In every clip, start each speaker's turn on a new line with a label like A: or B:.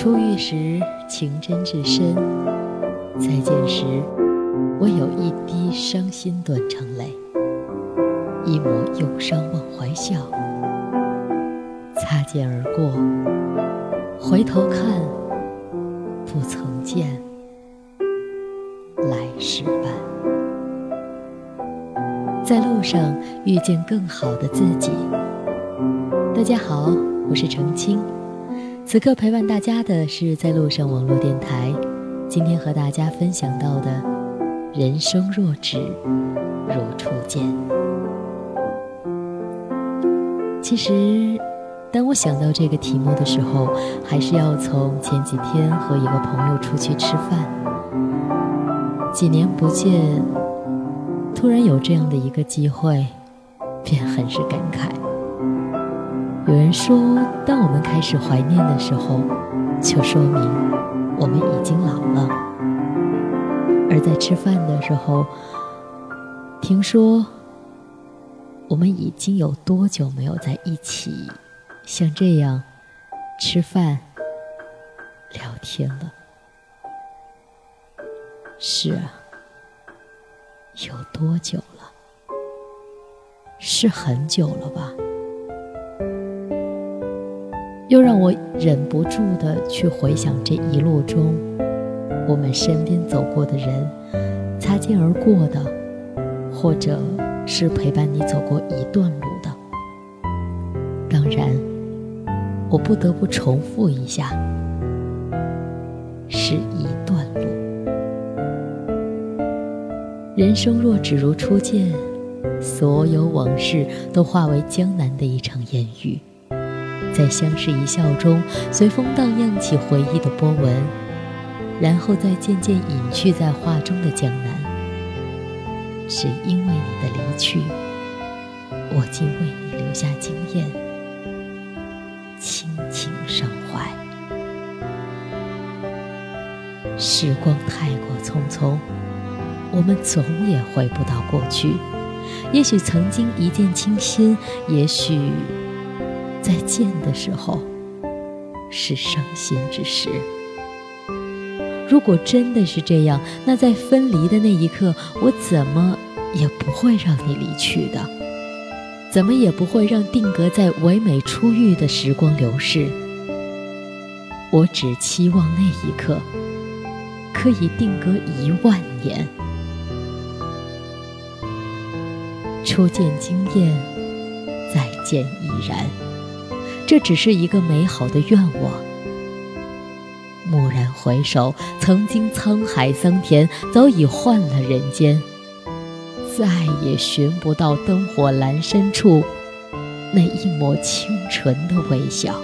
A: 初遇时情真至深，再见时唯有一滴伤心断成泪，一抹忧伤忘怀笑。擦肩而过，回头看，不曾见来世伴。在路上遇见更好的自己。大家好，我是程青。此刻陪伴大家的是在路上网络电台。今天和大家分享到的，人生若只如初见。其实，当我想到这个题目的时候，还是要从前几天和一个朋友出去吃饭。几年不见，突然有这样的一个机会，便很是感慨。有人说，当我们开始怀念的时候，就说明我们已经老了。而在吃饭的时候，听说我们已经有多久没有在一起像这样吃饭聊天了？是啊，有多久了？是很久了吧？又让我忍不住的去回想这一路中，我们身边走过的人，擦肩而过的，或者是陪伴你走过一段路的。当然，我不得不重复一下，是一段路。人生若只如初见，所有往事都化为江南的一场烟雨。在相视一笑中，随风荡漾起回忆的波纹，然后再渐渐隐去在画中的江南。只因为你的离去，我竟为你留下惊艳，轻轻伤怀。时光太过匆匆，我们总也回不到过去。也许曾经一见倾心，也许……再见的时候，是伤心之时。如果真的是这样，那在分离的那一刻，我怎么也不会让你离去的，怎么也不会让定格在唯美初遇的时光流逝。我只期望那一刻，可以定格一万年。初见惊艳，再见亦然。这只是一个美好的愿望。蓦然回首，曾经沧海桑田早已换了人间，再也寻不到灯火阑珊处那一抹清纯的微笑。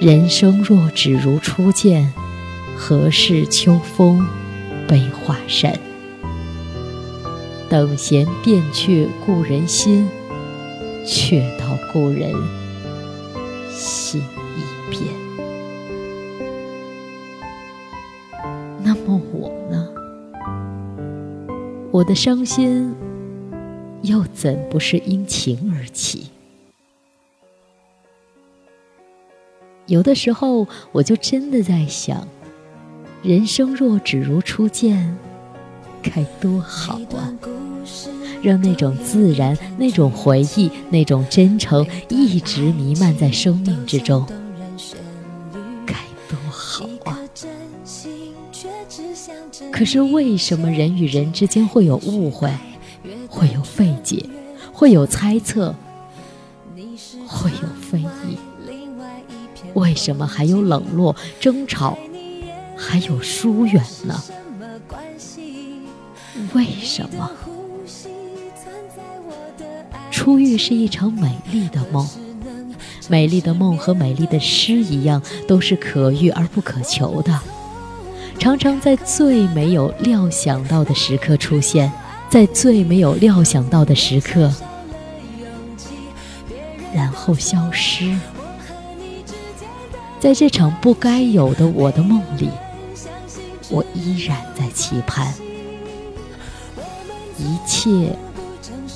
A: 人生若只如初见，何事秋风悲画扇？等闲变却故人心。却道故人心已变。那么我呢？我的伤心又怎不是因情而起？有的时候，我就真的在想，人生若只如初见，该多好啊！让那种自然、那种回忆、那种真诚一直弥漫在生命之中，该多好啊！可是为什么人与人之间会有误会，会有费解，会有猜测，会有非议？为什么还有冷落、争吵，还有疏远呢？为什么？初遇是一场美丽的梦，美丽的梦和美丽的诗一样，都是可遇而不可求的，常常在最没有料想到的时刻出现，在最没有料想到的时刻，然后消失。在这场不该有的我的梦里，我依然在期盼一切。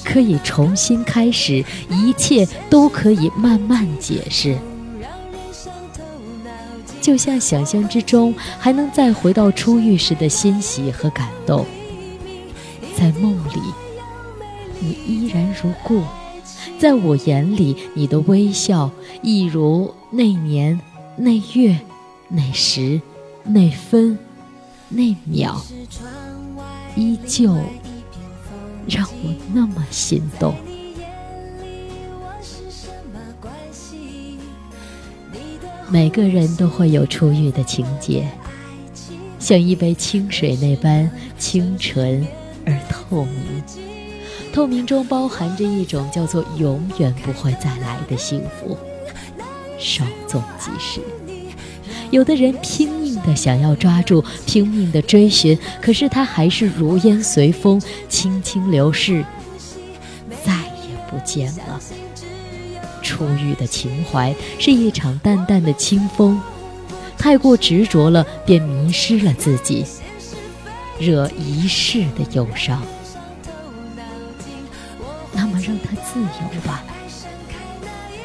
A: 可以重新开始，一切都可以慢慢解释。就像想象之中还能再回到初遇时的欣喜和感动。在梦里，你依然如故；在我眼里，你的微笑一如那年、那月、那时、那分、那秒，依旧让我那么心动。每个人都会有初遇的情节，像一杯清水那般清纯而透明，透明中包含着一种叫做永远不会再来的幸福，稍纵即逝。有的人拼的想要抓住，拼命的追寻，可是它还是如烟随风，轻轻流逝，再也不见了。初遇的情怀是一场淡淡的清风，太过执着了，便迷失了自己，惹一世的忧伤。那么让它自由吧，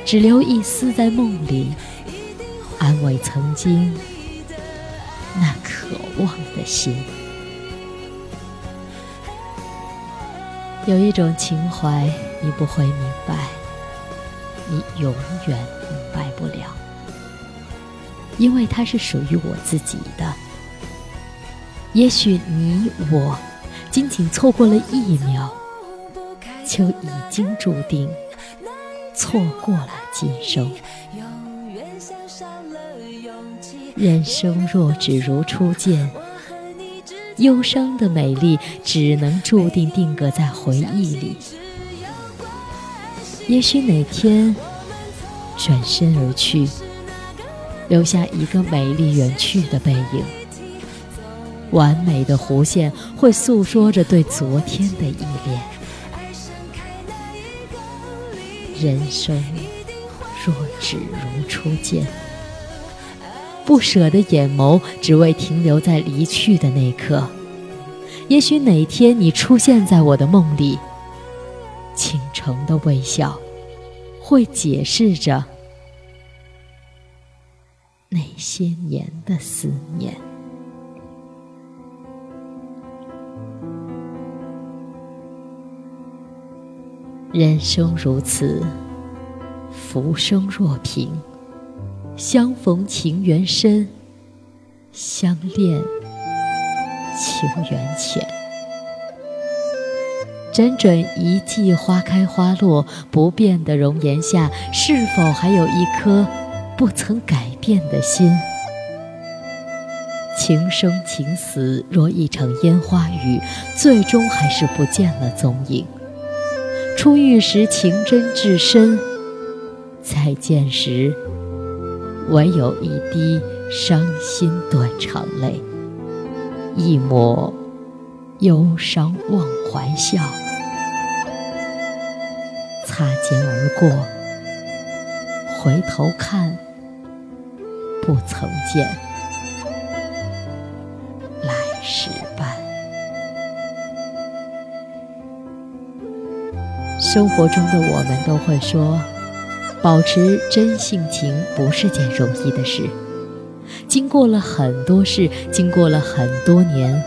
A: 只留一丝在梦里，安慰曾经渴望的心。有一种情怀，你不会明白。你永远明白不了，因为它是属于我自己的。也许你我仅仅错过了一秒，就已经注定错过了今生。人生若只如初见，忧伤的美丽只能注定定格在回忆里。也许哪天转身而去，留下一个美丽远去的背影。完美的弧线会诉说着对昨天的依恋。人生若只如初见，不舍的眼眸只为停留在离去的那刻。也许哪天你出现在我的梦里。倾城的微笑，会解释着那些年的思念。人生如此，浮生若萍，相逢情缘深，相恋情缘浅。辗转一季花开花落，不变的容颜下，是否还有一颗不曾改变的心？情生情死若一场烟花雨，最终还是不见了踪影。初遇时情真至深，再见时唯有一滴伤心断肠泪，一抹忧伤忘怀笑。擦肩而过，回头看，不曾见，来世伴。生活中的我们都会说，保持真性情不是件容易的事。经过了很多事，经过了很多年，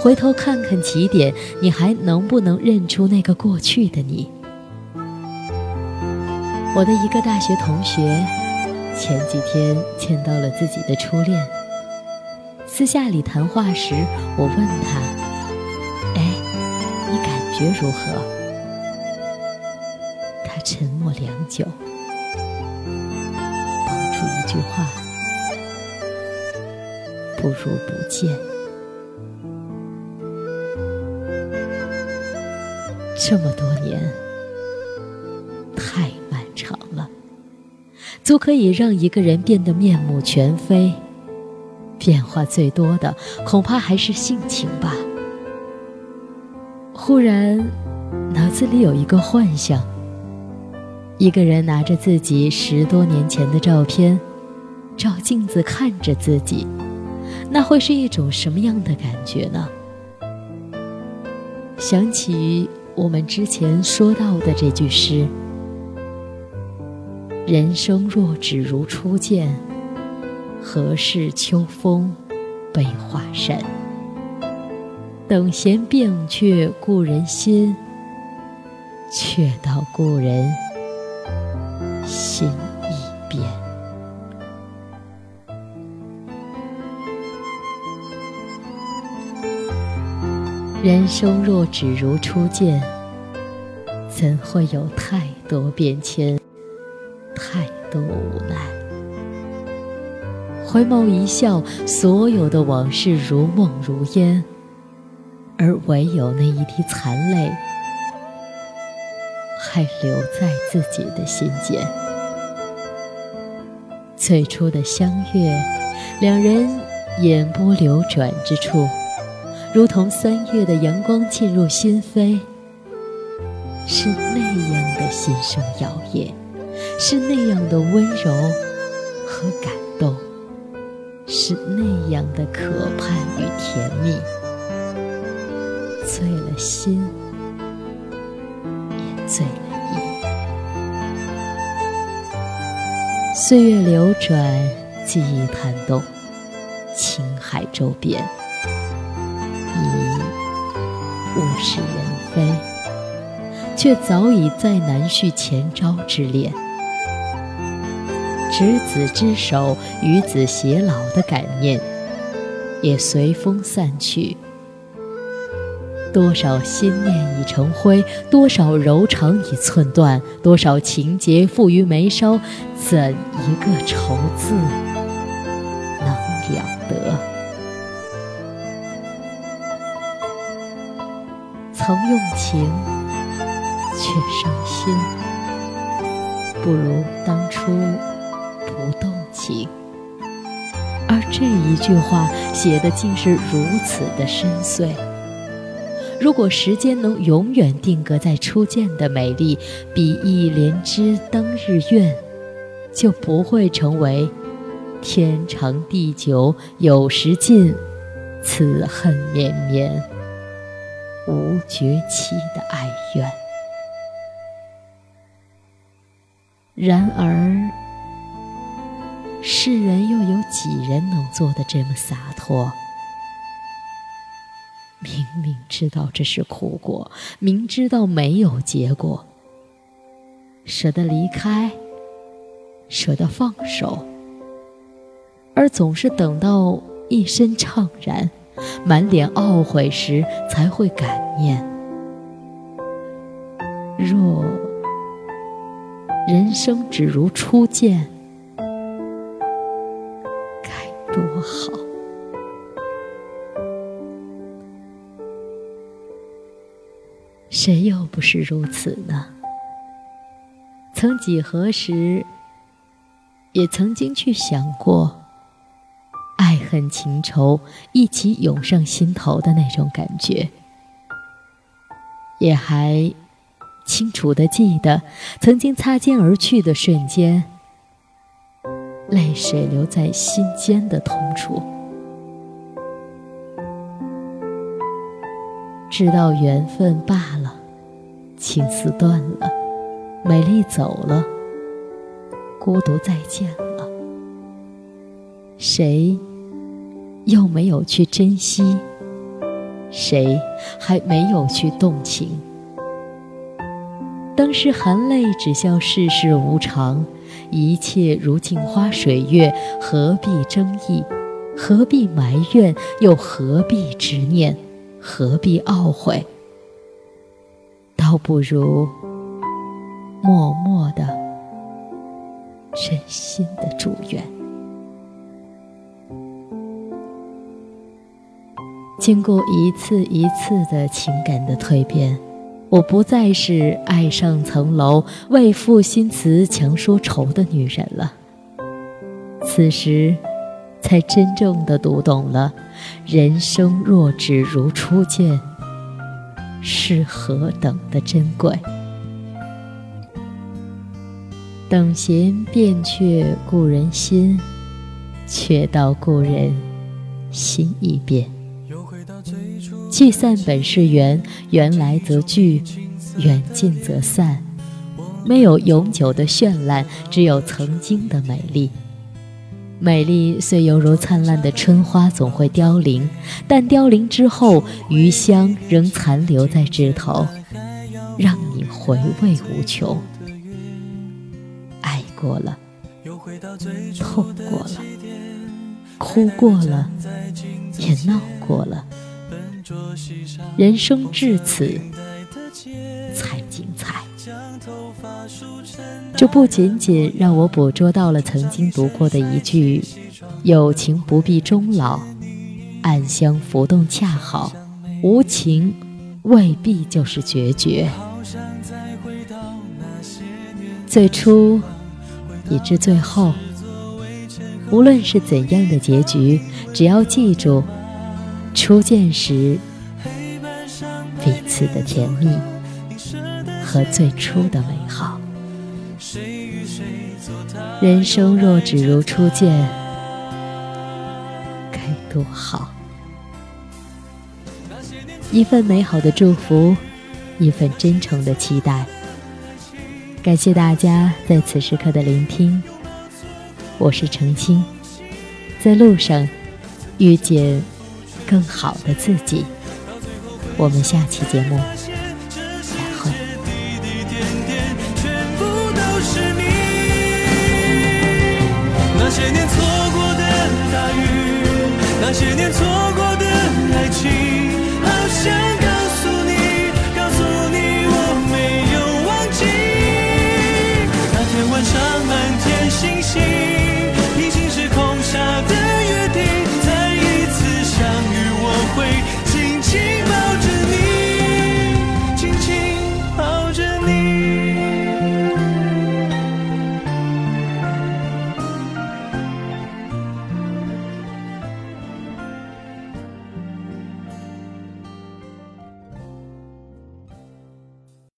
A: 回头看看起点，你还能不能认出那个过去的你？我的一个大学同学，前几天见到了自己的初恋。私下里谈话时，我问他：“哎，你感觉如何？”沉默良久，蹦出一句话：“不如不见。”这么多年。太漫长了足可以让一个人变得面目全非，变化最多的恐怕还是性情吧。忽然，脑子里有一个幻想：一个人拿着自己十多年前的照片，照镜子看着自己，那会是一种什么样的感觉呢？想起我们之前说到的这句诗。人生若只如初见，何事秋风悲画扇？等闲变却故人心，却道故人心已变。人生若只如初见，怎会有太多变迁，太多无奈？回眸一笑，所有的往事如梦如烟，而唯有那一滴残泪，还留在自己的心间。最初的相悦，两人眼波流转之处。如同三月的阳光沁入心扉，是那样的心生摇曳，是那样的温柔和感动，是那样的渴盼与甜蜜，醉了心，醉了意。岁月流转，记忆弹动，情海周边。物是人非，却早已再难续前朝之恋。执子之手，与子偕老的感念，也随风散去。多少心念已成灰，多少柔肠已寸断，多少情结付于眉梢，怎一个愁字能了得？曾用情，却伤心，不如当初不动情。而这一句话写的竟是如此的深邃。如果时间能永远定格在初见的美丽，比翼连枝当日愿，就不会成为天长地久有时尽，此恨绵绵。无绝期的哀怨。然而，世人又有几人能做得这么洒脱？明明知道这是苦果，明知道没有结果，舍得离开，舍得放手，而总是等到一身怅然。满脸懊悔时，才会感念：若人生只如初见，谁又不是如此呢？曾几何时，也曾经去想过。爱恨情仇一起涌上心头的那种感觉，也还清楚的记得曾经擦肩而去的瞬间，泪水留在心间的痛楚。知道缘分罢了，情丝断了，美丽走了，孤独再见了，谁？又没有去珍惜，谁还没有去动情？当时含泪只笑世事无常，一切如镜花水月，何必争议？何必埋怨？又何必执念？何必懊悔？倒不如默默的、真心的祝愿。经过一次一次的情感的蜕变，我不再是爱上层楼、为赋新词强说愁的女人了。此时，才真正的读懂了“人生若只如初见”是何等的珍贵。等闲变却故人心，却道故人心易变。聚散本是缘，缘来则聚，缘尽则散。没有永久的绚烂，只有曾经的美丽。美丽虽犹如灿烂的春花，总会凋零，但凋零之后，余香仍残留在枝头，让你回味无穷。爱过了，痛过了，哭过了，也闹过了，人生至此。这不仅仅让我捕捉到了曾经读过的一句“有情不必终老，暗香浮动恰好，无情未必就是决绝”。最初，以至最后，无论是怎样的结局，只要记住初见时彼此的甜蜜和最初的美好。人生若只如初见，该多好！一份美好的祝福，一份真诚的期待。感谢大家在此时刻的聆听，我是程青，在路上遇见更好的自己。我们下期节目。